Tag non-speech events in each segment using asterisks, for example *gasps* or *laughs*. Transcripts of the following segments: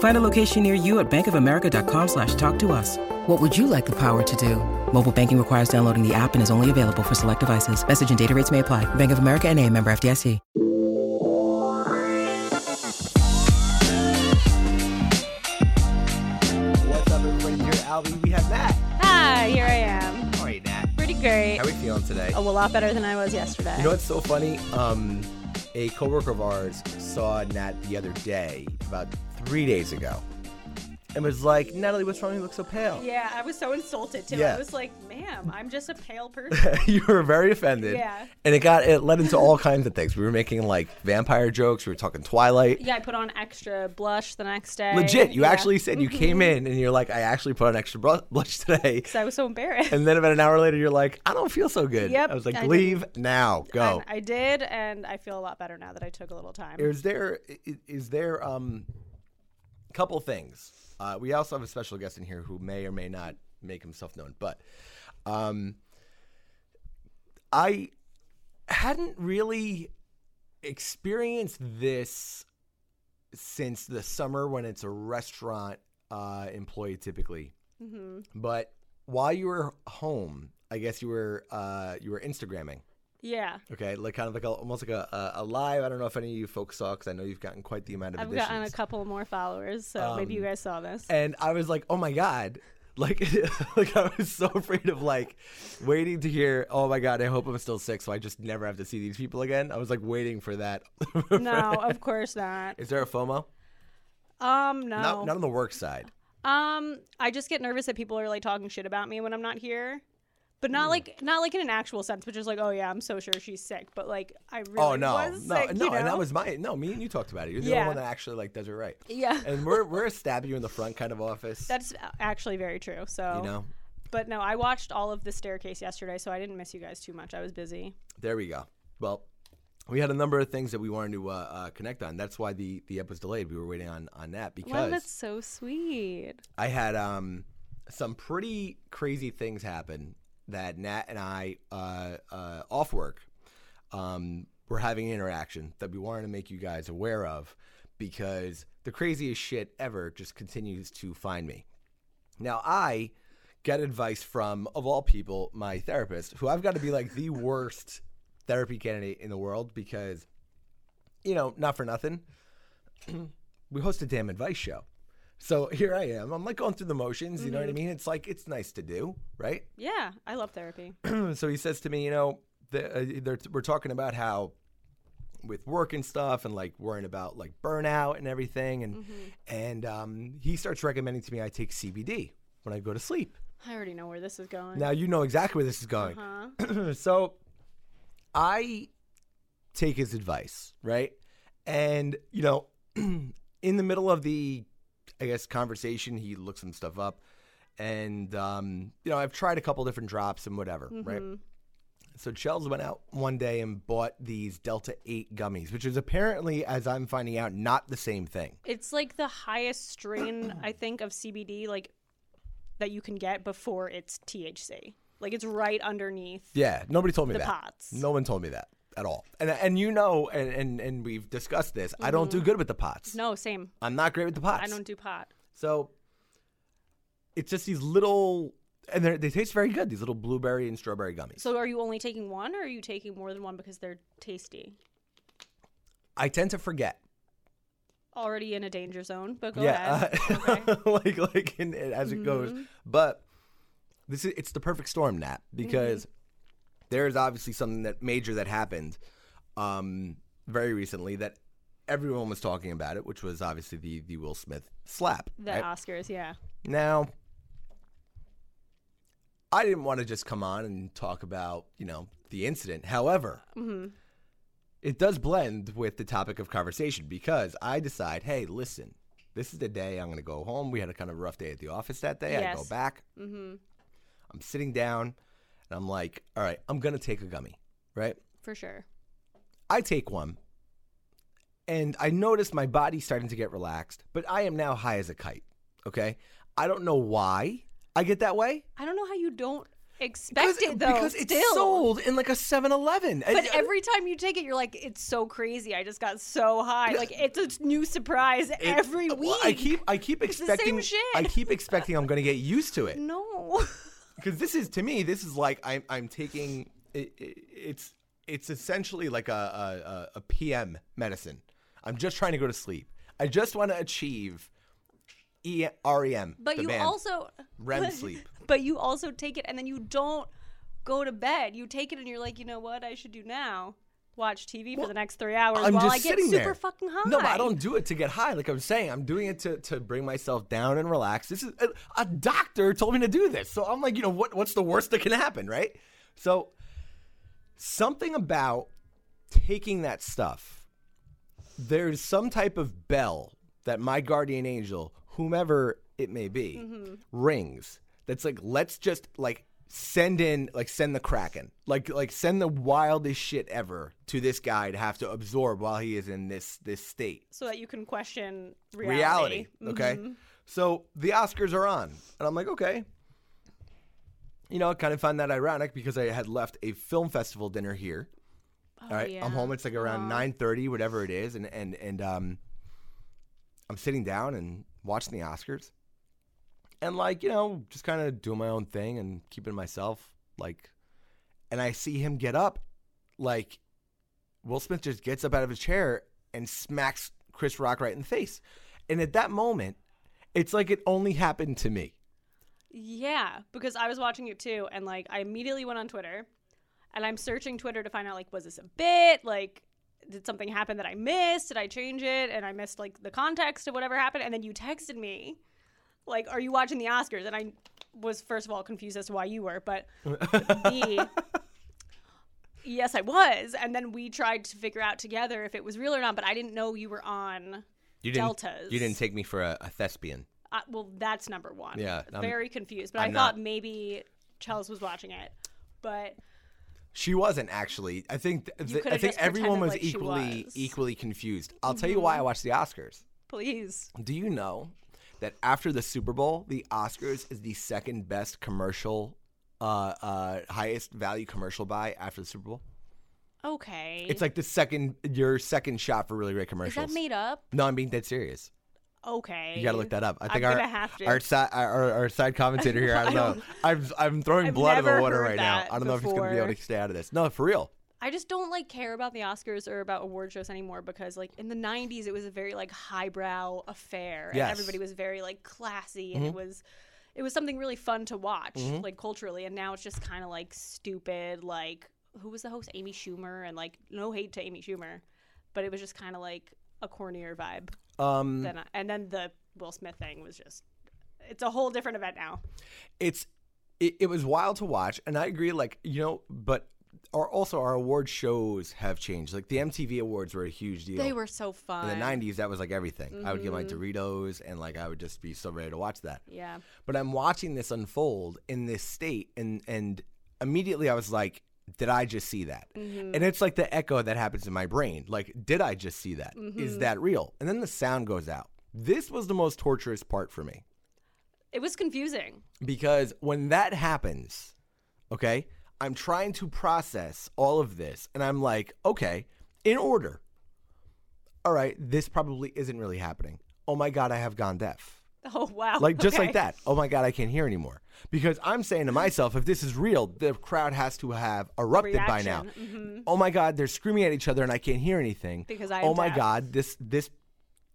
Find a location near you at bankofamerica.com slash talk to us. What would you like the power to do? Mobile banking requires downloading the app and is only available for select devices. Message and data rates may apply. Bank of America and a member FDIC. What's up, everybody? Here at Albie, we have Nat. Hi, here I am. All right, Nat. Pretty great. How are we feeling today? A lot better than I was yesterday. You know what's so funny? Um, a coworker of ours saw Nat the other day, about three days ago, and was like, "Natalie, what's wrong? You look so pale." yeah, I was so insulted too. Yeah. I was like, ma'am, I'm just a pale *laughs* person. you were very offended. Yeah. And it got it led into all kinds of things. We were making like vampire jokes. We were talking Twilight. yeah, I put on extra blush the next day. Legit, you Yeah. actually said you came in and you're like, "I actually put on extra blush today." 'Cause I was so embarrassed. And then about an hour later, you're like, "I don't feel so good." Yep, I was like, I did. "Leave now, go." And I did, and I feel a lot better now that I took a little time. Is there is there um couple things? Uh, we also have a special guest in here who may or may not make himself known, but um, I hadn't really experienced this since the summer when it's a restaurant uh, employee typically. hmm But while you were home, I guess you were uh, you were Instagramming. Yeah, Okay, like kind of like a, almost like a, a, a live. I don't know if any of you folks saw because I know you've gotten quite the amount of I've additions. gotten a couple more followers, so maybe you Um, guys saw this. and I was like, oh my god, *laughs* like *laughs* like I was so afraid of like waiting to hear. Oh my god, I hope I'm still sick, so I just never have to see these people again. I was like waiting for that. *laughs* no, of course not. Is there a FOMO? Um, no. Not not on the work side. Um, I just get nervous that people are like talking shit about me when I'm not here. But not like not like in an actual sense, but just like, oh yeah, I'm so sure she's sick. But like I really oh no, was no, sick, no, you know? and that was my no. Me and you talked about it. You're the Yeah. only one that actually like does it right. yeah. And we're we're a stab you in the front kind of office. That's actually very true. So, you know. but no, I watched all of the staircase yesterday, so I didn't miss you guys too much. I was busy. There we go. Well, we had a number of things that we wanted to uh, uh, connect on. That's why the the ep was delayed. We were waiting on on that because Wow, that's so sweet. I had um some pretty crazy things happen that Nat and I uh, uh, off work um, were having an interaction that we wanted to make you guys aware of because the craziest shit ever just continues to find me. Now I get advice from of all people my therapist who I've got to be like the *laughs* worst therapy candidate in the world because you know not for nothing *clears throat* we host a damn advice show. So here I am. I'm like going through the motions. You know what I mean? It's like it's nice to do, right? Yeah, I love therapy. *clears throat* so he says to me, you know, the, uh, they're, we're talking about how with work and stuff, and like worrying about like burnout and everything, and and um, he starts recommending to me I take CBD when I go to sleep. I already know where this is going. Now you know exactly where this is going. huh? *clears throat* so I take his advice, right? And, you know, *clears throat* in the middle of the, I guess, conversation, he looks some stuff up. And, um, you know, I've tried a couple different drops and whatever, right? So Chels went out one day and bought these Delta 8 gummies, which is apparently, as I'm finding out, not the same thing. It's like the highest strain *clears throat* I think of CBD like that you can get before it's THC. Like it's right underneath. Yeah, nobody told me The that. pots. No one told me that at all. And and you know, and and, and we've discussed this. I don't do good with the pots. No, same. I'm not great with the pots. I don't do pot. So it's just these little, and they're- taste very good. These little blueberry and strawberry gummies. So are you only taking one, or are you taking more than one because they're tasty? I tend to forget. Already in a danger zone, but go yeah, ahead. uh, *laughs* okay. Mm-hmm. *laughs* like like in, as it goes. But this is it's the perfect storm, Nat, because Mm-hmm. There is obviously something that major that happened um, very recently that everyone was talking about it, which was obviously the the Will Smith slap. The right? Oscars, yeah. Now, I didn't want to just come on and talk about, you know, the incident. However, it does blend with the topic of conversation because I decide, hey, listen, this is the day I'm going to go home. We had a kind of rough day at the office that day. I go back. Mm-hmm. I'm sitting down and I'm like, all right, I'm to take a gummy, right? For sure. I take one and I notice my body starting to get relaxed, but I am now high as a kite. Okay. I don't know why I get that way. I don't know how you don't expect Because, it though. because it's still. sold in like a 7 Eleven. But every time you take it, you're like, it's so crazy. I just got so high. Like it's a new surprise every week. I keep I keep It's the same expecting shit. I keep expecting I'm to get used to it. *laughs* no. Because this is to me this is like I'm I'm taking it, it, it's it's essentially like a, a a PM medicine. I'm just trying to go to sleep. I just want to achieve E REM. But you band. also REM but- *laughs* sleep. But you also take it and then you don't go to bed. You take it and you're like, you know what I should do now? Watch TV for the next three hours I'm while I get super there. fucking high. No, but I don't do it to get high. Like I'm saying, I'm doing it to, to bring myself down and relax. This is a, a doctor told me to do this, so I'm like, you know, what what's the worst that can happen, right? So something about taking that stuff. There's some type of bell that my guardian angel, whomever it may be, Mm-hmm. rings. That's like, let's just like send in, like send the kraken, like like send the wildest shit ever to this guy to have to absorb while he is in this this state So that you can question reality. Mm-hmm. Okay. So the Oscars are on. And I'm like, okay. You know, I kind of find that ironic because I had left a film festival dinner here. oh, All right. I'm Oh, home. It's like around nine thirty, whatever it is, and and and um, I'm sitting down and watching the Oscars, and like you know, just kind of doing my own thing and keeping myself like, and I see him get up, like Will Smith just gets up out of his chair and smacks Chris Rock right in the face, and at that moment, it's like it only happened to me. Yeah, because I was watching it too, and like I immediately went on Twitter, and I'm searching Twitter to find out like was this a bit? Like, did something happen that I missed? Did I change it? And I missed like the context of whatever happened. And then you texted me, like, "Are you watching the Oscars?" And I was first of all confused as to why you were, but *laughs* B. Yes, I was, and then we tried to figure out together if it was real or not. But I didn't know you were on. You didn't. Deltas. You didn't take me for a, a thespian. Uh, well, that's number one. Yeah, I'm- very confused. But I'm I thought not. maybe Chels was watching it, but She wasn't actually. I think. Th- I think everyone was like equally was. Mm-hmm. equally confused. I'll tell you why I watched the Oscars. please. Do you know that after the Super Bowl, the Oscars is the second best commercial, uh, uh, highest value commercial buy after the Super Bowl? Okay. It's like the second your second shot for really great commercials. is that made up? no, I'm being dead serious. Okay. You got to look that up. I think I'm our have to. our side our, our side commentator *laughs* here. I don't, know. I'm I'm throwing I've blood in the water right now. I don't know if he's gonna be able to stay out of this. No, for real. I just don't like care about the Oscars or about award shows anymore because like in the 90s it was a very like highbrow affair and Yes. Mm-hmm. everybody was very like classy and it was it was something really fun to watch like culturally and now it's just kind of like stupid like who was the host Amy Schumer and like no hate to Amy Schumer but it was just kind of like a cornier vibe Um, I, and then the Will Smith thing was just it's a whole different event now. it's it, it was wild to watch, and I agree. Like you know, but our, also our award shows have changed. Like the MTV Awards were a huge deal. They were so fun. in the '90s. That was like everything. I would get my Mm-hmm. Doritos, and like I would just be so ready to watch that. Yeah. But I'm watching this unfold in this state, and and immediately I was like, did I just see that? Mm-hmm. And it's like the echo that happens in my brain. Like, did I just see that? Is Mm-hmm. that real? And then the sound goes out. This was the most torturous part for me It was confusing. because when that happens, okay, I'm trying to process all of this, and I'm like, okay, in order. All right, this probably isn't really happening. Oh my God, I have gone deaf. *laughs* Oh wow. Like just Okay. like that. Oh my god, I can't hear anymore. Because I'm saying to myself, if this is real, the crowd has to have erupted by now. Reaction, mhm. Oh my god, they're screaming at each other and I can't hear anything. Because I Oh my deaf. god, this this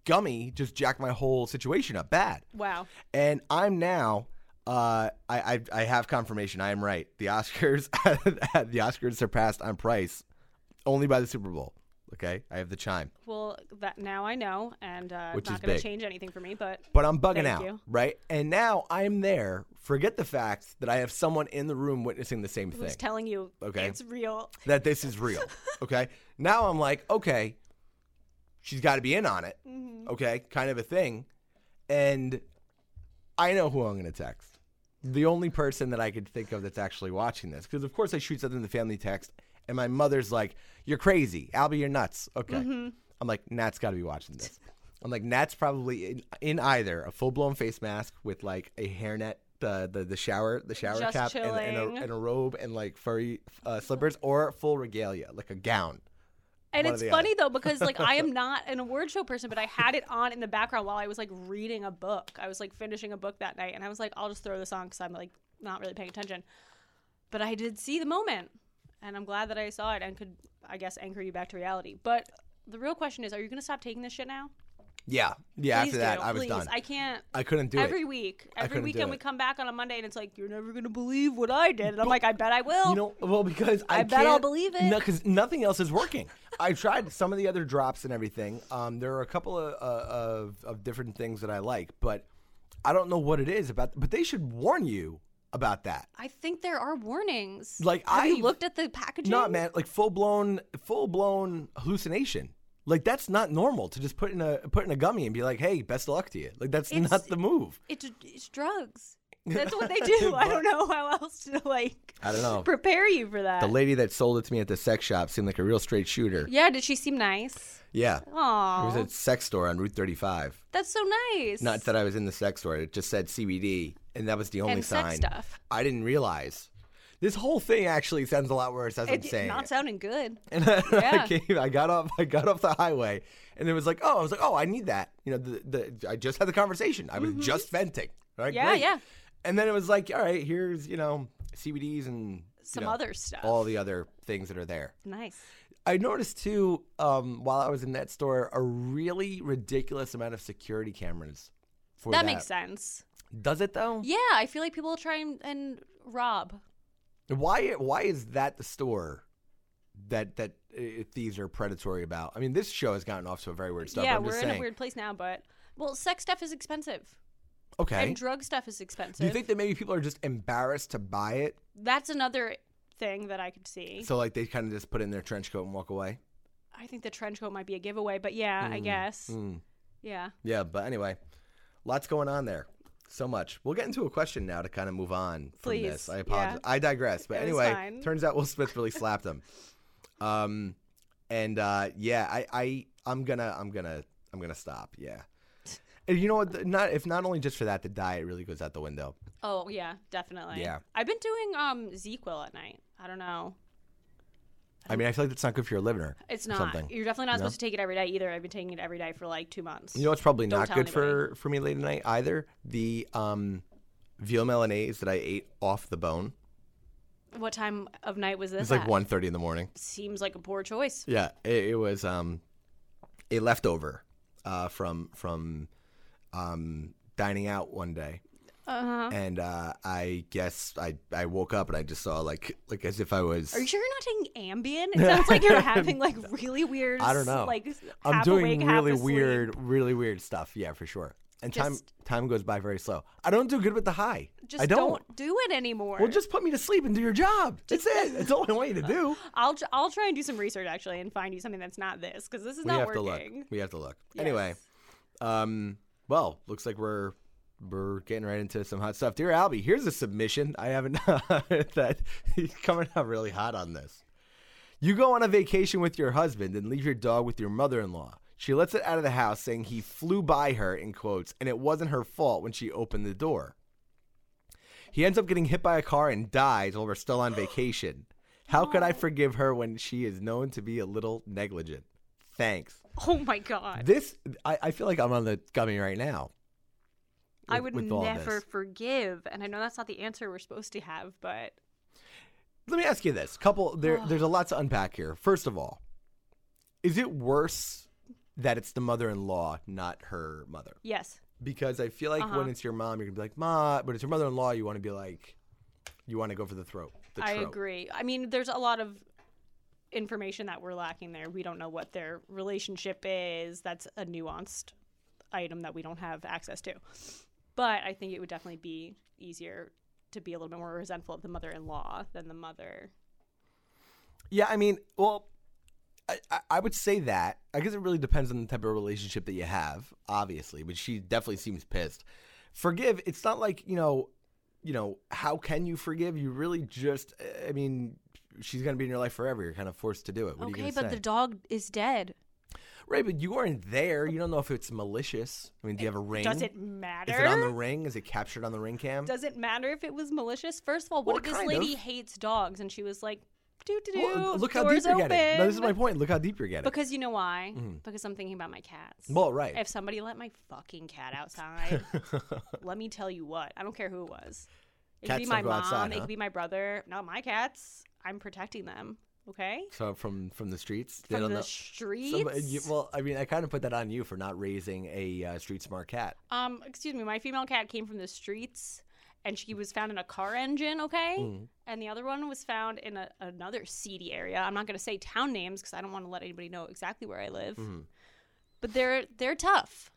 gummy just jacked my whole situation up bad. Wow. And I'm now uh, I, I I have confirmation. I am right. The Oscars *laughs* the Oscars surpassed on price only by the Super Bowl. Okay, I have the chime, Well, that now I know, and uh, Which not going to change anything for me. But but I'm bugging out, you. right? And now I'm there. Forget the fact that I have someone in the room witnessing the same thing. who's thing. telling you Okay. it's real? that this is real. *laughs* Okay. now I'm like, okay, she's got to be in on it. Mm-hmm. Okay. Kind of a thing. And I know who I'm going to text. The only person that I could think of that's actually watching this. Because, of course, I shoot something in the family text, and my mother's like, You're crazy. Albie, you're nuts. Okay. Mm-hmm. I'm like, Nat's got to be watching this. I'm like, Nat's probably in, in either a full blown face mask with like a hairnet. The, the the shower the shower Just cap and, and, a, and a robe and like furry uh, slippers or full regalia like a gown And it's funny other. though because like I am *laughs* not an award show person, but I had it on in the background while I was like reading a book. I was like finishing a book that night, and I was like, I'll just throw this on because I'm like not really paying attention. But I did see the moment, and I'm glad that I saw it and could, I guess, anchor you back to reality. But the real question is, are you going to stop taking this shit now? Yeah, yeah. Please after that, do, I was please. done. I can't. I couldn't do every it. Every week, every weekend we come back on a Monday, and it's like you're never gonna believe what I did. And I'm like, I bet I will. You know, well, because I, I bet I'll believe it. No, because nothing else is working. I tried some of the other drops and everything. Um, there are a couple of, uh, of of different things that I like, but I don't know what it is about. But they should warn you about that. I think there are warnings. Like, have I've- looked at the packaging? Not man, like full blown, full blown hallucination. Like that's not normal to just put in a put in a gummy and be like, "Hey, best of luck to you." Like that's It's- not the move. It's it's drugs. That's what they *laughs* do. I don't know how else to like. I don't know. Prepare you for that. The lady that sold it to me at the sex shop seemed like a real straight shooter. yeah, did she seem nice? Yeah. Aww. It was a sex store on Route 35. that's so nice. Not that I was in the sex store. It just said CBD, and that was the only and sex sign. stuff. I didn't realize. This whole thing actually sounds a lot worse as I'm It, saying. not it. sounding good. *laughs* And I, Yeah. came, I got off. I got off the highway, and it was like, oh, I was like, oh, I need that. You know, the, the I just had the conversation. I was just venting. Right? Mm-hmm. Yeah, Great. yeah. And then it was like, all right, here's you know CBDs and you Some know, other stuff. all the other things that are there. Nice. I noticed too, um, while I was in that store, a really ridiculous amount of security cameras. For That, makes sense. Does it though? Yeah, I feel like people will try and, and rob. Why? Why is that the store that that uh, thieves are predatory about? I mean, this show has gotten off to a very weird stuff. yeah, we're in saying. a weird place now, but well, sex stuff is expensive, okay. and drug stuff is expensive. Do you think that maybe people are just embarrassed to buy it, that's another thing that I could see? so like they kind of just put in their trench coat and walk away? I think the trench coat might be a giveaway, but yeah, I guess. Mm. Yeah. Yeah, but anyway, lots going on there. So much. We'll get into a question now to kind of move on from Please, this. I apologize. yeah. I digress. But It anyway, turns out Will Smith really slapped him. Um, and uh, yeah, I, I, I'm gonna, I'm gonna, I'm gonna stop. Yeah. And you know what? Not if not only just for that, the diet really goes out the window. Oh yeah, definitely. Yeah. I've been doing um ZzzQuil at night. I don't know. I mean, I feel like that's not good for your liver. It's not. Something. You're definitely not No? supposed to take it every day either. I've been taking it every day for like two months. You know it's probably Don't not good for for me late at night either? The um, veal Milanese that I ate off the bone. what time of night was this? It's like at? 1.30 in the morning. Seems like a poor choice. Yeah, it, it was um, a leftover uh, from from um, dining out one day, Uh-huh. and uh, I guess I, I woke up and I just saw like like as if I was. Are you sure you're not taking Ambien? It sounds like you're having like *laughs* really weird. I don't know. Like I'm doing awake, really weird, really weird stuff. Yeah, for sure. And time Just- time goes by very slow. I don't do good with the high. Just I don't. do it anymore. Well, just put me to sleep and do your job. That's it. That's all I want you to do. *laughs* I'll I'll try and do some research actually and find you something that's not this because this is we not have working. to look. We have to look. Anyway, um, well, looks like we're we're getting right into some hot stuff. Dear Albie, here's a submission. I haven't *laughs* that he's coming out really hot on this. You go on a vacation with your husband and leave your dog with your mother-in-law. She lets it out of the house, saying he flew by her in quotes, and it wasn't her fault when she opened the door. He ends up getting hit by a car and dies while we're still on *gasps* vacation. How could I forgive her when she is known to be a little negligent? Thanks. *laughs* Oh my god. This, I, I feel like I'm on the gummy right now. I would with never forgive, and I know that's not the answer we're supposed to have, but Let me ask you this: couple, there, there's a lot to unpack here. First of all, is it worse that it's the mother-in-law, not her mother? yes, Because I feel like Uh-huh. when it's your mom, you're gonna be like, "Ma," but it's your mother-in-law, you want to be like, you want to go for the throat. The I agree. I mean, there's a lot of information that we're lacking there. We don't know what their relationship is. That's a nuanced item that we don't have access to. But I think it would definitely be easier to be a little bit more resentful of the mother-in-law than the mother. Yeah, I mean, well, I, I- I would say that. I guess it really depends on the type of relationship that you have, obviously. But she definitely seems pissed. Forgive. It's not like you know, you know. How can you forgive? You really just. I mean, she's gonna be in your life forever. You're kind of forced to do it. What are you okay, but say? the dog is dead. right, but you weren't there. You don't know if it's malicious. I mean, do you have a ring? Does it matter? Is it on the ring? Is it captured on the ring cam? Does it matter if it was malicious? First of all, what Well, if this lady of. hates dogs and she was like, "Do do Well, do." look how deep you're open. getting. No, this is my point. Look how deep you're getting. Because you know why? Mm-hmm. Because I'm thinking about my cats. well, right. If somebody let my fucking cat outside, *laughs* let me tell you what. I don't care who it was. It could be my mom. outside, It could be my brother. Not my cats. I'm protecting them. Okay. so from from the streets, they From don't the know. streets. You- well, I mean, I kind of put that on you for not raising a uh, street smart cat. Um, excuse me, my female cat came from the streets and she was found in a car engine, okay? Mm. And the other one was found in a, another seedy area. I'm not going to say town names because I don't want to let anybody know exactly where I live. Mm-hmm. But they're they're tough.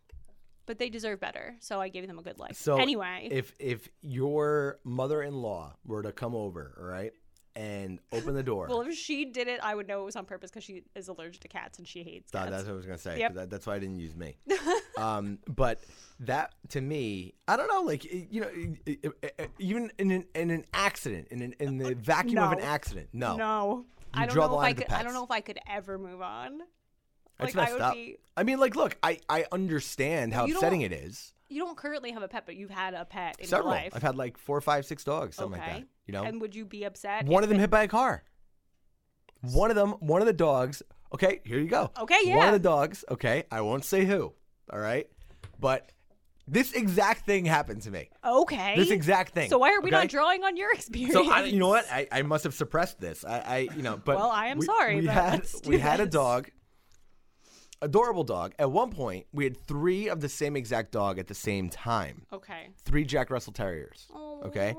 But they deserve better. So I gave them a good life. So anyway, if if your mother-in-law were to come over, all right, and open the door, well, if she did it, I would know it was on purpose because she is allergic to cats and she hates cats. that's what I was gonna say. Yep. That, that's why I didn't use me. *laughs* um, but that to me, I don't know. Like you know, even in an, in an accident, in an, in the vacuum of an accident, no, No. I don't draw know the if I could I don't know if I could ever move on. That's like, I messed would up. be- I mean, like, look, I I understand how upsetting it is. You don't currently have a pet, but you've had a pet in Several. your life. I've had like four, five, six dogs, something okay. like that. You know, And would you be upset? one of them it- hit by a car. One of them, one of the dogs. Okay, here you go. Okay, yeah. One of the dogs. Okay, I won't say who. All right, but this exact thing happened to me. Okay. This exact thing. So why are we okay? not drawing on your *laughs* experience? So I, you know what? I, I must have suppressed this. I, I you know, but Well, I am we- sorry, We had we had a dog, adorable dog. At one point, we had three of the same exact dog at the same time. Okay. Three Jack Russell Terriers. Okay,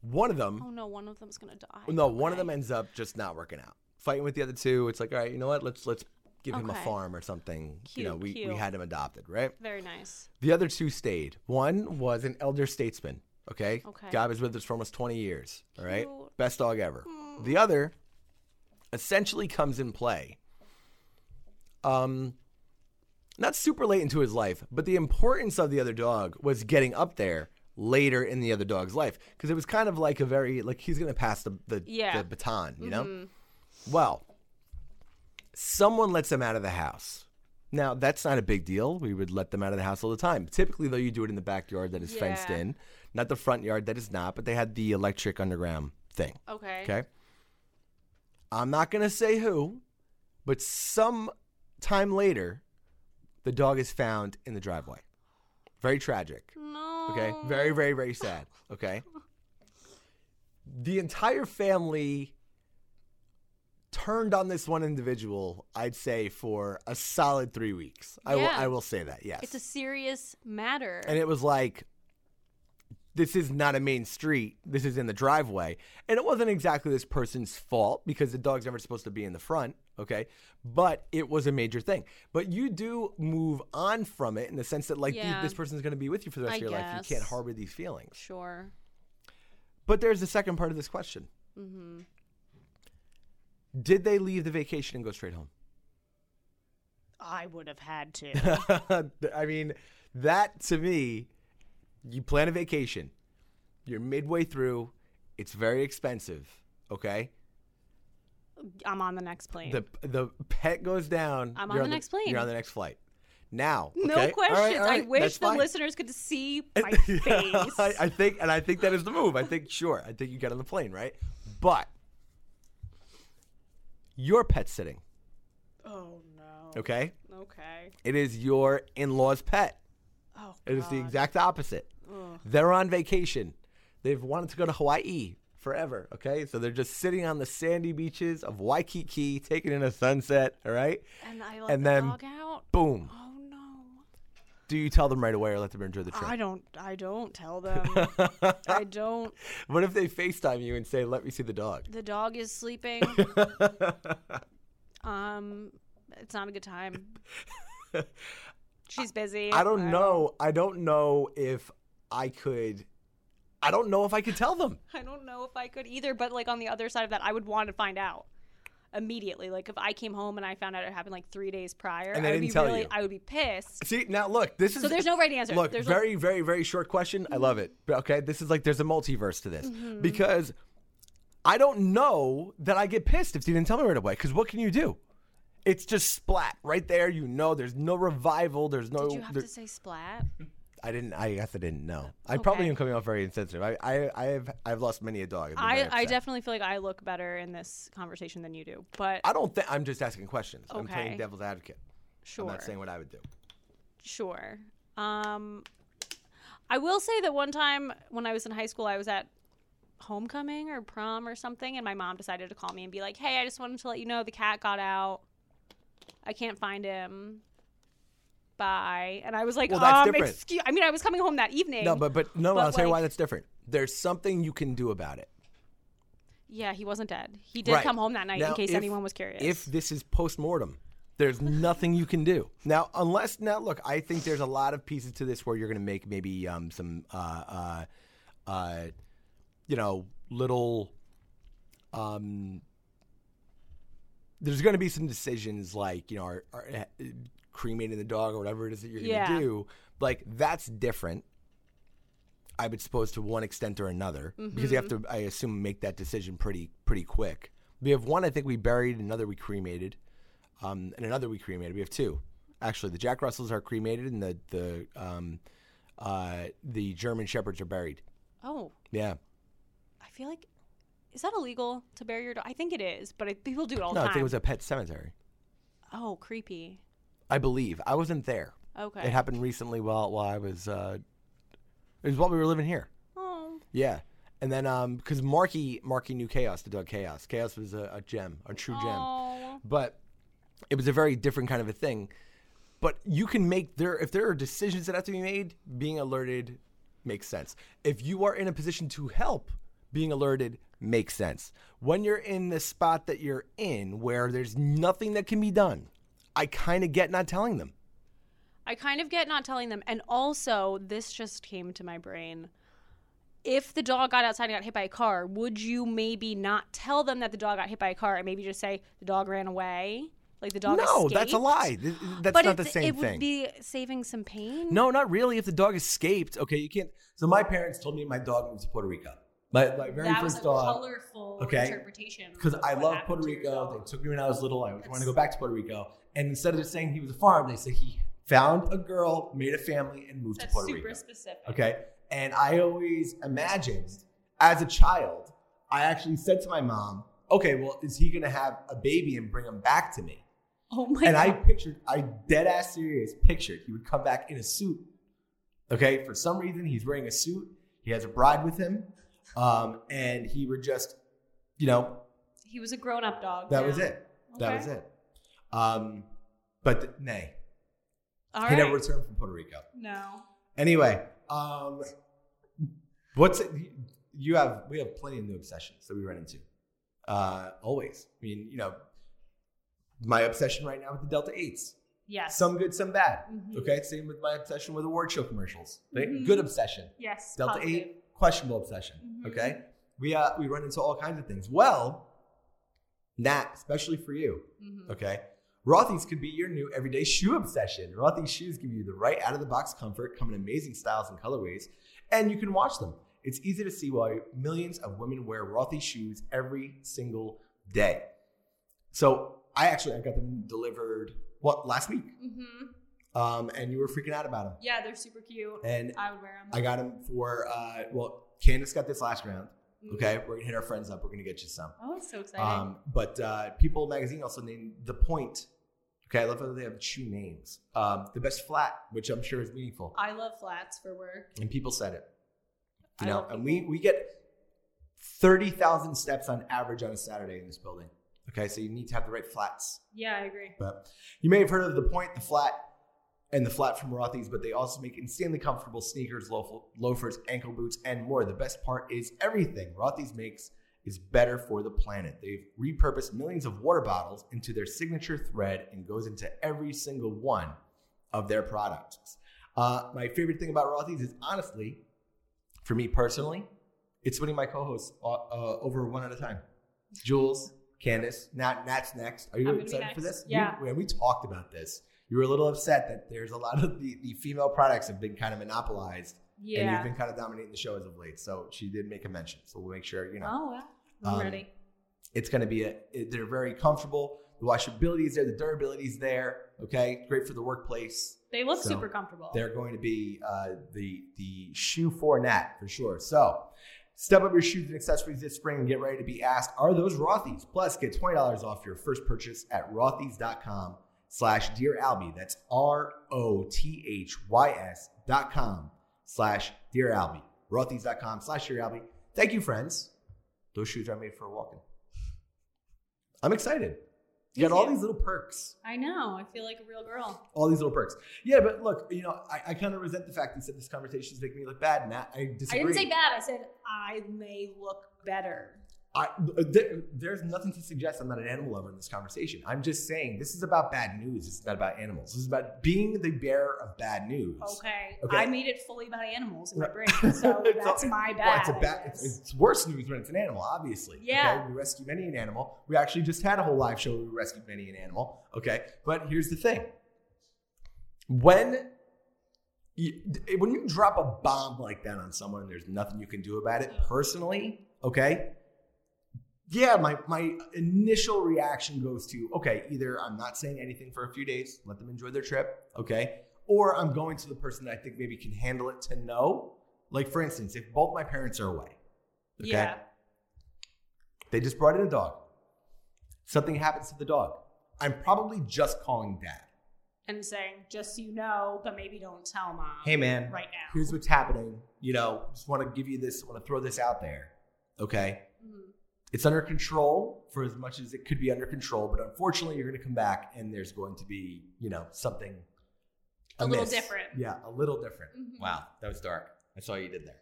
one of them Oh no, one of them's gonna die. no, one of them ends up just not working out. Fighting with the other two, it's like, all right, you know what? Let's let's give him a Okay. farm or something. you know, Cute, we, we had him adopted, right? Very nice. The other two stayed. One was an elder statesman. Okay. Okay. Guy was with us for almost 20 years. All right. Cute. Best dog ever. Hmm. The other essentially comes in play. Um, not super late into his life, but the importance of the other dog was getting up there later in the other dog's life because it was kind of like a very like he's gonna pass the the, Yeah. the baton, you know. Mm-hmm. Well, someone lets him out of the house. Now, that's not a big deal. We would let them out of the house all the time. Typically, though, you do it in the backyard that is fenced in, not the front yard that is not, but they had the electric underground thing. Okay. Okay. I'm not going to say who, but some time later, the dog is found in the driveway. Very tragic. No. Okay. Very, very, very sad. Okay. *laughs* The entire family turned on this one individual, I'd say, for a solid three weeks. I will Yeah. I will say that, yes. It's a serious matter. and it was like this is not a main street. This is in the driveway. And it wasn't exactly this person's fault because the dog's never supposed to be in the front, okay? But it was a major thing. But you do move on from it in the sense that like th- Yeah. this person's going to be with you for the rest I of your life. You can't harbor these feelings. sure. But there's the second part of this question. Mm-hmm. Did they leave the vacation and go straight home? I would have had to. *laughs* I mean, that to me, you plan a vacation, you're midway through, it's very expensive, okay? I'm on the next plane. The the pet goes down. I'm you're on the next plane. You're on the next flight. Now, no okay? All questions. right, all right, I wish that's the fine. listeners could see *laughs* my face. I, I think, and I think that is the move. I think, sure, I think you get on the plane, right? But you're pet sitting, oh no. okay? Okay. It is your in-law's pet. Oh. It is the exact opposite. They're on vacation. They've wanted to go to Hawaii forever. Okay, so they're just sitting on the sandy beaches of Waikiki, taking in a sunset. All right, And I let And the then- dog out. boom. Oh no. do you tell them right away or let them enjoy the trip? I don't. I don't tell them. I *laughs* don't. what if they FaceTime you and say, "Let me see the dog"? The dog is sleeping. *laughs* um, it's not a good time. *laughs* She's busy. I don't know. I don't know if I could. I don't know if I could tell them. I don't know if I could either. But like on the other side of that, I would want to find out immediately. Like if I came home and I found out it happened like three days prior, And I would didn't be tell really, you. I would be pissed. See now, look. This is So there's no right answer. Look, There's very, very, very short question. I love it. But, Okay, this is like there's a multiverse to this Mm-hmm. because I don't know that I get pissed if you didn't tell me right away. Because what can you do? It's just splat right there. You know, there's no revival. There's no. Did you have there- to say splat? I didn't. I guess I didn't know. I probably Okay. am coming off very insensitive. I, I, I have, I've lost many a dog. I've I, I definitely feel like I look better in this conversation than you do. But I don't think. I'm just asking questions. Okay. I'm playing devil's advocate. sure. I'm not saying what I would do. Sure. Um, I will say that one time when I was in high school, I was at homecoming or prom or something, and my mom decided to call me and be like, "Hey, I just wanted to let you know the cat got out. I can't find him. Bye." And I was like, Well, um, excuse. I mean, I was coming home that evening. No, but but no. But, I'll tell you why that's different. There's something you can do about it. yeah, he wasn't dead. He did Right. come home that night in case if- anyone was curious. If this is post mortem, there's *laughs* nothing you can do now, unless now look. I think there's a lot of pieces to this where you're going to make maybe um, some, uh, uh, uh, you know, little. Um, there's going to be some decisions like you know, are, are uh, cremating the dog or whatever it is that you're going to do. Like that's different. I would suppose to one extent or another because you have to, I assume, make that decision pretty pretty quick. We have one I think we buried, another we cremated, um, and another we cremated. We have two, actually. The Jack Russells are cremated, and the the um, uh, the German Shepherds are buried. oh, Yeah, I feel like is that illegal to bury your dog? I think it is, but I, people do it all no, the I time. think it was a pet cemetery. oh, creepy. I believe I wasn't there. Okay. It happened recently while while I was. Uh, it was while we were living here. Oh, Yeah. And then, um, because Marky, Marky knew Chaos, the dog Chaos. Chaos was a, a gem, a true gem. But it was a very different kind of a thing. But you can make there if there are decisions that have to be made, being alerted makes sense. If you are in a position to help, being alerted makes sense. When you're in the spot that you're in where there's nothing that can be done, I kind of get not telling them. I kind of get not telling them. And also, this just came to my brain. If the dog got outside and got hit by a car, would you maybe not tell them that the dog got hit by a car and maybe just say the dog ran away? Like the dog no, escaped? that's a lie. That's but not it, the same it thing. would be saving some pain. No, not really. If the dog escaped, okay, you can't. So my parents told me my dog moved to Puerto Rico. My, my very that was first a dog. colorful okay. interpretation. Because I love Puerto Rico. They took me when I was little. I wanted to go back to Puerto Rico. And instead of just saying he was a farm, they said he found a girl, made a family, and moved That's to Puerto super Rico. specific. Okay. And I always imagined as a child, I actually said to my mom, okay, well, is he going to have a baby and bring him back to me? Oh my god. and god. I pictured, I dead ass serious pictured he would come back in a suit. Okay, for some reason he's wearing a suit. He has a bride with him, um, and he would just, you know, he was a grown-up dog. that now. was it. That was it. Um, but th- nay, All he right. never returned from Puerto Rico. no. Anyway, um, what's it? You have we have plenty of new obsessions that we run into. Uh, always. I mean, you know, my obsession right now with the Delta Eights. Yes. Some good, some bad. Mhm. Okay, same with my obsession with award show commercials. Right? Mhm. Good obsession. yes. Delta positive. Eight, questionable obsession. Mhm. Okay, we uh we run into all kinds of things. Well, Nat, especially for you. Mhm. Okay. Rothy's could be your new everyday shoe obsession. Rothy's shoes give you the right out of the box comfort, come in amazing styles and colorways, and you can watch them. It's easy to see why millions of women wear Rothy shoes every single day. So I actually I got them delivered what last week, Mhm. Um, and you were freaking out about them. Yeah, they're super cute. And I would wear them. I got them for uh, well, Candace got this last round. Mm-hmm. Okay, we're gonna hit our friends up. We're gonna get you some. Oh, so exciting. Um, but uh, People Magazine also named The Point. Okay, I love how they have shoe names. Um, the best flat, which I'm sure is meaningful, I love flats for work. and people said it. You I know, and we we get thirty thousand steps on average on a Saturday in this building. Okay, so you need to have the right flats. Yeah, I agree. But you may have heard of The Point, the flat. And the flat from Rothy's, but they also make insanely comfortable sneakers, loaf- loafers, ankle boots, and more. The best part is everything Rothy's makes is better for the planet. They've repurposed millions of water bottles into their signature thread and goes into every single one of their products. Uh, my favorite thing about Rothy's is honestly, for me personally, it's winning my co-hosts uh, uh, over one at a time. Jules, Candace, Nat, Nat's next. Are you I'm gonna be excited for this? Yeah. You, we talked about this. You were a little upset that there's a lot of the, the female products have been kind of monopolized, Yeah. and you've been kind of dominating the show as of late. So she did make a mention. So we'll make sure you know Oh, well. I'm Um, ready. it's going to be a. it- they're very comfortable. The washability is there. The durability is there. Okay, great for the workplace. They look so super comfortable. They're going to be uh, the the shoe for Nat for sure. So step up your shoes and accessories this spring and get ready to be asked, are those Rothy's? Plus, get twenty dollars off your first purchase at rothys.com slash dear Albie. That's R O T H Y S dot com slash dear Albie. Rothys.com slash dear Albie. Thank you, friends. Those shoes are made for walking. I'm excited. You got all these little perks I know. I feel like a real girl. all these little perks. Yeah, but look, you know, I, I kind of resent the fact you said this conversation is making me look bad, Matt. I disagree. I didn't say bad. I said I may look better. I, there, there's nothing to suggest I'm not an animal lover in this conversation. I'm just saying this is about bad news. It's not about animals. This is about being the bearer of bad news. Okay. Okay. I made it fully about animals in my brain, so *laughs* that's all- my Well, bad. it's, a I bad, it's, it's worse news when it's an animal, obviously. Yeah. Okay? We rescue many an animal. We actually just had a whole live show where we rescued many an animal. Okay. But here's the thing when you, when you drop a bomb like that on someone and there's nothing you can do about it personally, okay? Yeah, my, my initial reaction goes to, okay, either I'm not saying anything for a few days, let them enjoy their trip, okay? Or I'm going to the person that I think maybe can handle it to know. Like, for instance, if both my parents are away, okay? Yeah. They just brought in a dog. Something happens to the dog. I'm probably just calling dad. And saying, just so you know, but maybe don't tell mom. Hey, man, Right now. here's what's happening. You know, just want to give you this, want to throw this out there. Okay. Mhm. It's under control for as much as it could be under control, but unfortunately, you're going to come back and there's going to be, you know, something A little different. Yeah, a little different. Mhm. Wow, that was dark. I saw you did there.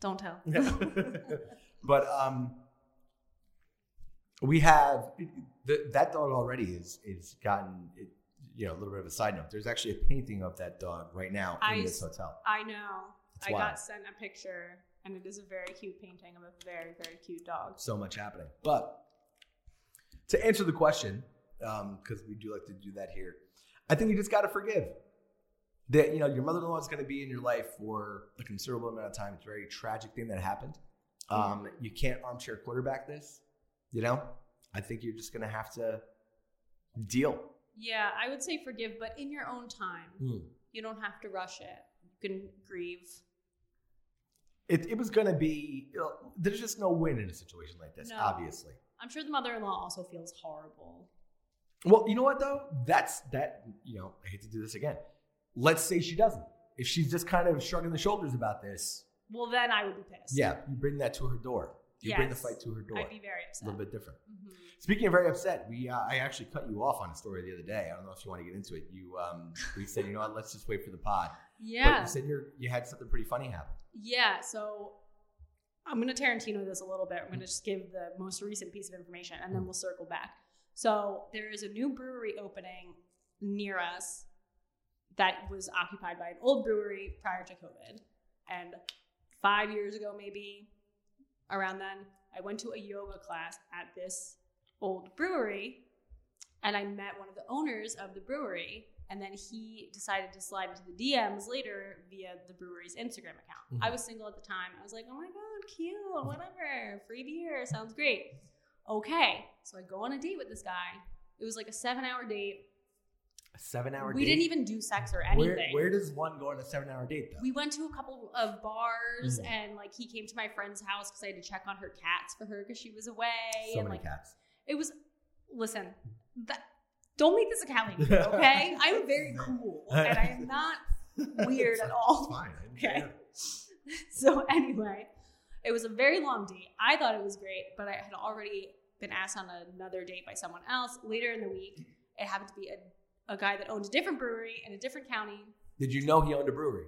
Don't tell. *laughs* but um, we have the, that dog already is is gotten it, you know a little bit of a side note. There's actually a painting of that dog right now in this hotel. I know. It's I wild. got sent a picture, and it is a very cute painting of a very, very cute dog. So much happening. But to answer the question, because we do like to do that here, I think you just got to forgive. That you know your mother-in-law is going to be in your life for a considerable amount of time. It's a very tragic thing that happened. Um, you can't armchair quarterback this. You know, I think you're just going to have to deal. Yeah, I would say forgive, but in your own time. Hmm. You don't have to rush it. You can grieve. It, it was going to be. You know, there's just no win in a situation like this. No. Obviously. I'm sure the mother-in-law also feels horrible. Well, you know what though? That's that. You know, I hate to do this again. Let's say she doesn't. If she's just kind of shrugging the shoulders about this, Well, then I would be pissed. yeah, you bring that to her door. You bring the Yes. fight to her door. I'd be very a upset. little bit different. Mhm. Speaking of very upset, we uh, I actually cut you off on a story the other day. I don't know if you want to get into it. You um, we said, you know what? Let's just wait for the pod. But Yeah. you said you you had something pretty funny happen. Yeah, so I'm going to Tarantino this a little bit. I'm going to just give the most recent piece of information and then hmm. we'll circle back. So there is a new brewery opening near us that was occupied by an old brewery prior to COVID. And five years ago, maybe around then, I went to a yoga class at this old brewery and I met one of the owners of the brewery. And then he decided to slide into the DMs later via the brewery's Instagram account. Mhm. I was single at the time. I was like, oh my God, cute, whatever. Free beer, sounds great. Okay. So I go on a date with this guy. It was like a seven hour date. A seven hour. We date? didn't even do sex or anything. where does one go on a seven hour date though? we went to a couple of bars Mhm. and like he came to my friend's house because I had to check on her cats for her because she was away. so and many like cats. it was listen, that don't make this a Cali *laughs* okay? I'm very cool *laughs* and I am not weird at all. Fine. Okay. *laughs* So anyway, it was a very long date. I thought it was great, but I had already been asked on another date by someone else later in the week. It happened to be a a guy that owned a different brewery in a different county. Did you know he owned a brewery?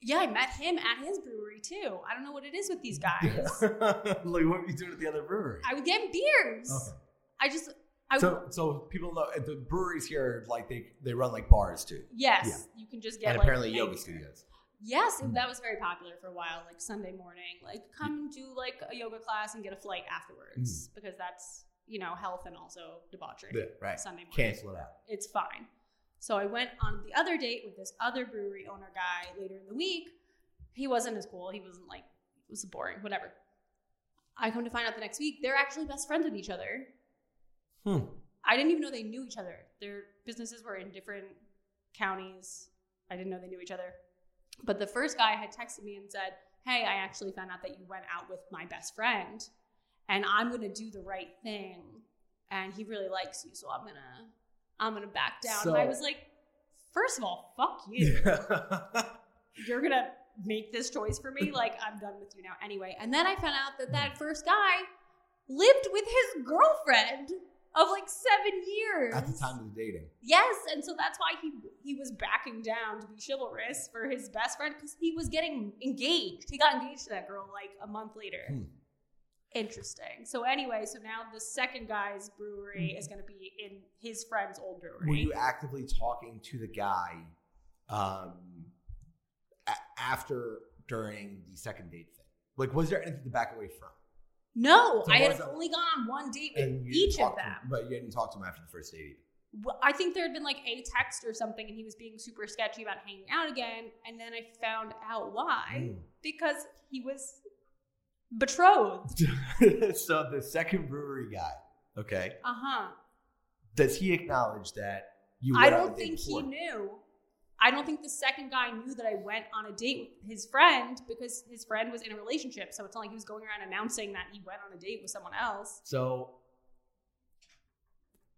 Yeah, I met him at his brewery too. I don't know what it is with these guys. like, what were you doing at the other brewery? I would get beers. Okay. I just, I So, so people know at the breweries here, like they they run like bars too, yes, Yeah. you can just get and like apparently yoga studios. Yes, Mm. that was very popular for a while, like Sunday morning. Like come and do like a yoga class and get a flight afterwards because that's you know health and also debauchery. Mm. Yeah, right. Sunday morning. Cancel it out. It's fine. So I went on the other date with this other brewery owner guy later in the week. He wasn't as cool. He wasn't like it was boring, whatever. I come to find out the next week they're actually best friends with each other. Hmm. I didn't even know they knew each other. Their businesses were in different counties. I didn't know they knew each other. But the first guy had texted me and said, Hey, I actually found out that you went out with my best friend and I'm gonna do the right thing. And he really likes you, so I'm gonna I'm gonna back down. and I was like, first of all, fuck you. *laughs* You're gonna make this choice for me. Like, I'm done with you now anyway. And then I found out that that first guy lived with his girlfriend of like seven years At the time of the dating. Yes, and so that's why he he was backing down to be chivalrous for his best friend because he was getting engaged. He got engaged to that girl like a month later. Hmm. Interesting. So anyway, so now the second guy's brewery is going to be in his friend's old brewery. Were you actively talking to the guy um, a- after during the second date thing? Like, was there anything to back away from? No, So I had only gone on one date with each of them. him- but you didn't talk to him after the first date. Well, I think there had been like a text or something, and he was being super sketchy about hanging out again. And then I found out why Hmm. because he was betrothed. *laughs* so the second brewery guy, okay, Uh huh. does he acknowledge that you? I went on a don't think he knew. I don't think the second guy knew that I went on a date with his friend because his friend was in a relationship. So it's not like he was going around announcing that he went on a date with someone else. So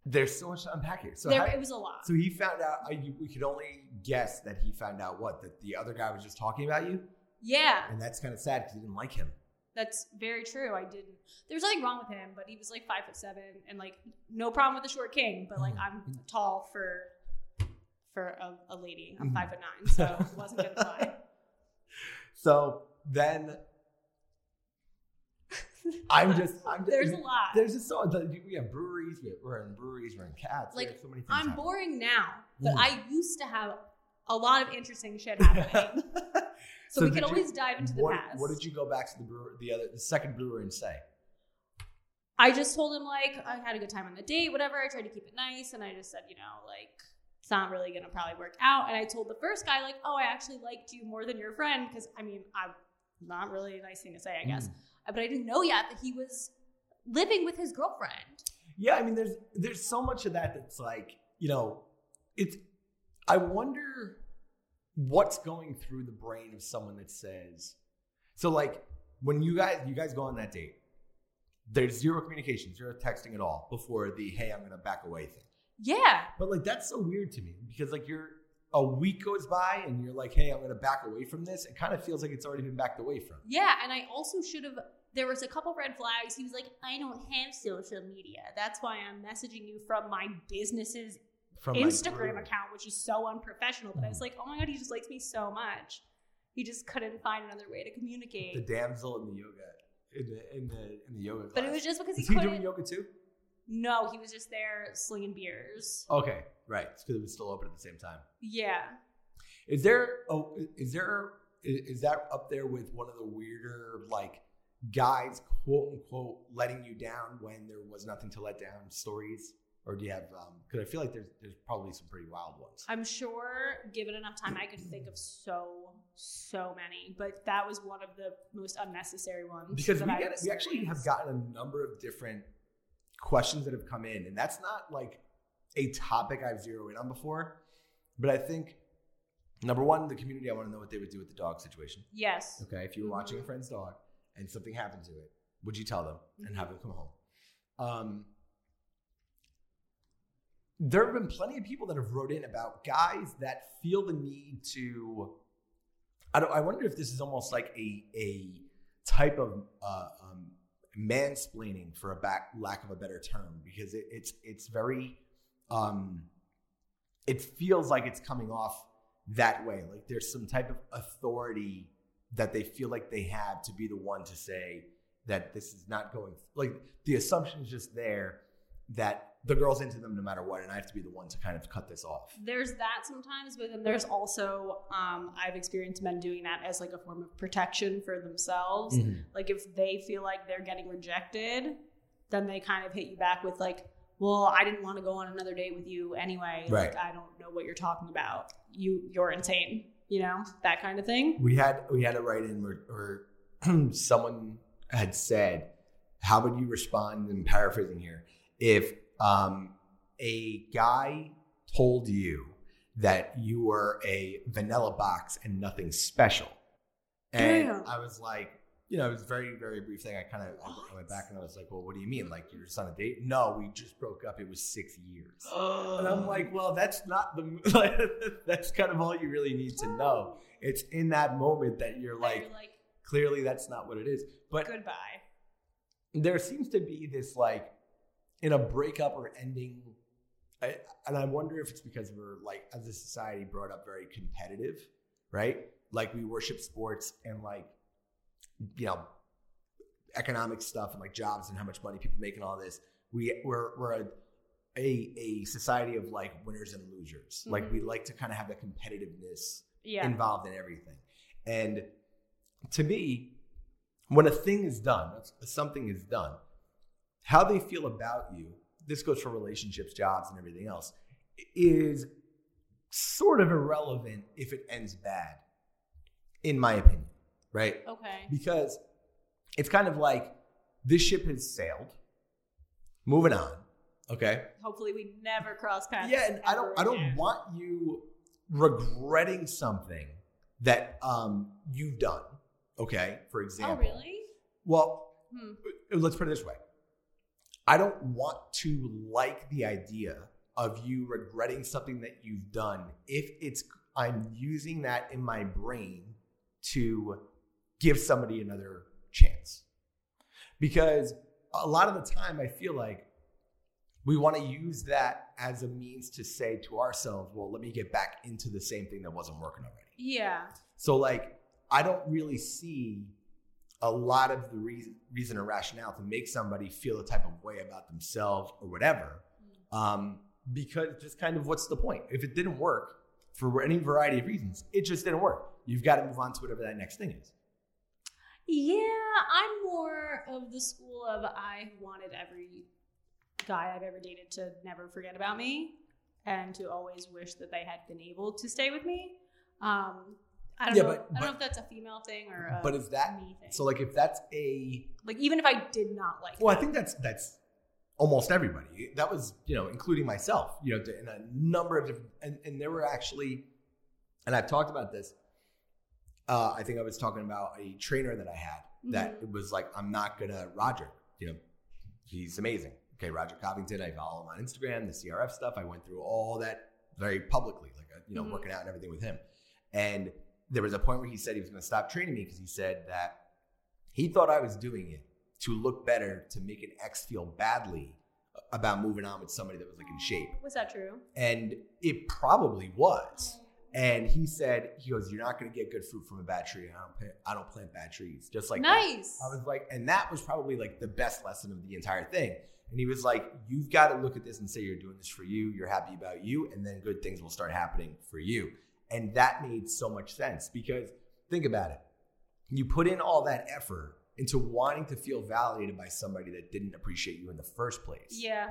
there's so much to unpack here. So there, how- it was a lot. So he found out. I, we could only guess that he found out what that the other guy was just talking about you, yeah, and that's kind of sad because he didn't like him. that's very true. I didn't. There's nothing wrong with him, but he was like five foot seven and like no problem with the short king. But like mm. I'm tall for for a, a lady. I'm Mhm. five foot nine, so it *laughs* wasn't gonna fly. So then I'm just. *laughs* I'm just There's a lot. There's just so we have breweries. We have, we're in breweries. We're in cats. Like, so many things. I'm boring now, but Mm. I used to have a lot of interesting shit happening. *laughs* So, we did can you- always dive into the what, past. What did you go back to the brewer, the other, the second brewer, and say? I just told him like I had a good time on the date, whatever. I tried to keep it nice, and I just said, you know, like it's not really gonna probably work out. And I told the first guy like, oh, I actually liked you more than your friend because I mean, I'm not really a nice thing to say, I guess, Mm. but I didn't know yet that he was living with his girlfriend. Yeah, I mean, there's there's so much of that that's like, you know, it's. I wonder what's going through the brain of someone that says, so like when you guys you guys go on that date, there's zero communication, zero texting at all before the hey, I'm gonna back away thing. Yeah, But like that's so weird to me because like you're a week goes by and you're like, hey, I'm gonna back away from this. It kind of feels like it's already been backed away from. yeah, and I also should have. There was a couple red flags. He was like, I don't have social media. That's why I'm messaging you from my business's From Instagram brewery. account, which is so unprofessional. But I was hmm. like, oh my god, he just likes me so much. He just couldn't find another way to communicate. The damsel in the yoga in the in the in the yoga. Class. but it was just because he Is he couldn't. doing yoga too? No, he was just there slinging beers. Okay, right. because it was still open at the same time. Yeah. Is there? Oh, is there? Is, that up there with one of the weirder like guys, quote unquote, letting you down when there was nothing to let down stories? Or do you have? Um, because I feel like there's there's probably some pretty wild ones. I'm sure, given enough time, I could think of so, so many. But that was one of the most unnecessary ones. because we get we actually have gotten a number of different questions that have come in, and that's not like a topic I've zeroed in on before. But I think number one, the community, I want to know what they would do with the dog situation. Yes. Okay, if you were watching a Mhm. friend's dog and something happened to it, would you tell them and have them come home? Um, there have been plenty of people that have wrote in about guys that feel the need to. I don't. I wonder if this is almost like a a type of uh, um, mansplaining, for a back lack of a better term, because it, it's it's very. Um, it feels like it's coming off that way. Like there's some type of authority that they feel like they have to be the one to say that this is not going like the assumption is just there that the girl's into them no matter what, and I have to be the one to kind of cut this off. There's that sometimes, but then there's also um, I've experienced men doing that as like a form of protection for themselves. Mhm. Like if they feel like they're getting rejected, then they kind of hit you back with like, "Well, I didn't want to go on another date with you anyway. Like I don't know what you're talking about. You you're insane." You know that kind of thing. We had we had a write in where, where *clears throat* someone had said, "How would you respond?" And paraphrasing here, if um, a guy told you that you were a vanilla box and nothing special, and Damn. I was like, you know, it was a very very brief thing. I kind of I went back and I was like, "Well, what do you mean? Like you're just on a date?" No, we just broke up. It was six years. *gasps* And I'm like, well, that's not the. *laughs* that's kind of all you really need to know. It's in that moment that you're like, You're like clearly that's not what it is. But goodbye. there seems to be this like, in a breakup or ending, I, and I wonder if it's because we're like, as a society, brought up very competitive, right? Like we worship sports and like, you know, economic stuff and like jobs and how much money people make and all this. We we're we're a a, a society of like winners and losers. Mm-hmm. Like we like to kind of have the competitiveness Yeah. involved in everything. And to me, when a thing is done, something is done, how they feel about you, this goes for relationships, jobs, and everything else, is sort of irrelevant if it ends bad, in my opinion, right? okay. Because it's kind of like this ship has sailed, moving on, okay? Hopefully, we never cross paths. Yeah, and I don't I don't again. want you regretting something that um you've done. Okay, for example. Oh, really? Well, Hmm. let's put it this way. I don't want to like the idea of you regretting something that you've done if it's I'm using that in my brain to give somebody another chance. Because a lot of the time I feel like we want to use that as a means to say to ourselves, well, let me get back into the same thing that wasn't working already. Yeah. So like I don't really see a lot of the reason, reason or rationale to make somebody feel a type of way about themselves or whatever. Um, because just kind of what's the point? If it didn't work for any variety of reasons, it just didn't work. You've got to move on to whatever that next thing is. Yeah, I'm more of the school of I wanted every guy I've ever dated to never forget about me and to always wish that they had been able to stay with me. Um, I don't Yeah, know. but- I don't know but- if that's a female thing or a But is that me thing. so? Like, if that's a like even if I did not like, Well, I think that's that's almost everybody. That was you know, including myself. You know, in a number of different, and, and there were actually, and I've talked about this. Uh, I think I was talking about a trainer that I had that it was like, I'm not gonna Roger. You know, he's amazing. Okay, Roger Covington. I follow him on Instagram. The CRF stuff. I went through all that very publicly, like uh, you know, Mhm. working out and everything with him. And there was a point where he said he was going to stop training me because he said that he thought I was doing it to look better, to make an ex feel badly about moving on with somebody that was like in shape. was that true? And it probably was. And he said, he goes, You're not going to get good fruit from a bad tree. I don't, plant, I don't plant bad trees. Just like that. nice. I was like, and that was probably like the best lesson of the entire thing. And he was like, You've got to look at this and say you're doing this for you. You're happy about you. And then good things will start happening for you. And that made so much sense because think about it. You put in all that effort into wanting to feel validated by somebody that didn't appreciate you in the first place. yeah.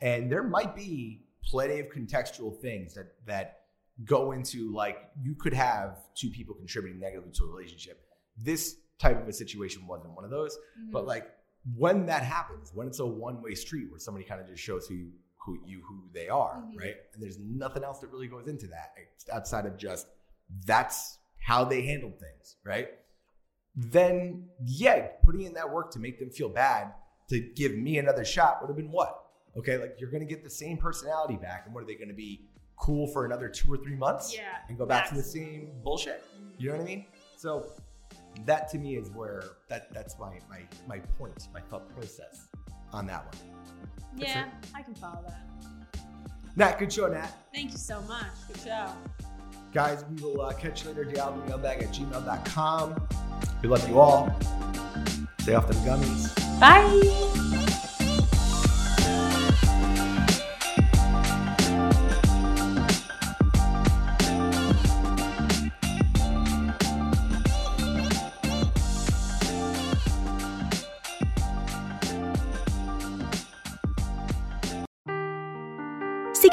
And there might be plenty of contextual things that that go into like you could have two people contributing negatively to a relationship. This type of a situation wasn't one of those. Mm-hmm. But like when that happens, when it's a one-way street where somebody kind of just shows who who you who they are, Mhm. right? And there's nothing else that really goes into that outside of just that's how they handled things, right? Then yeah, putting in that work to make them feel bad to give me another shot would have been what? Okay, like you're gonna get the same personality back, and what are they gonna be cool for another two or three months? Yeah, and go back to the same bullshit. You know what I mean? So that to me is where that that's my my my point, my thought process on that one. Yeah, I can follow that. Nat, good show, Nat. Thank you so much. Good show. Guys, we will uh, catch you later. Diablomailbag at gmail.com. We love you all. Stay off the gummies. Bye.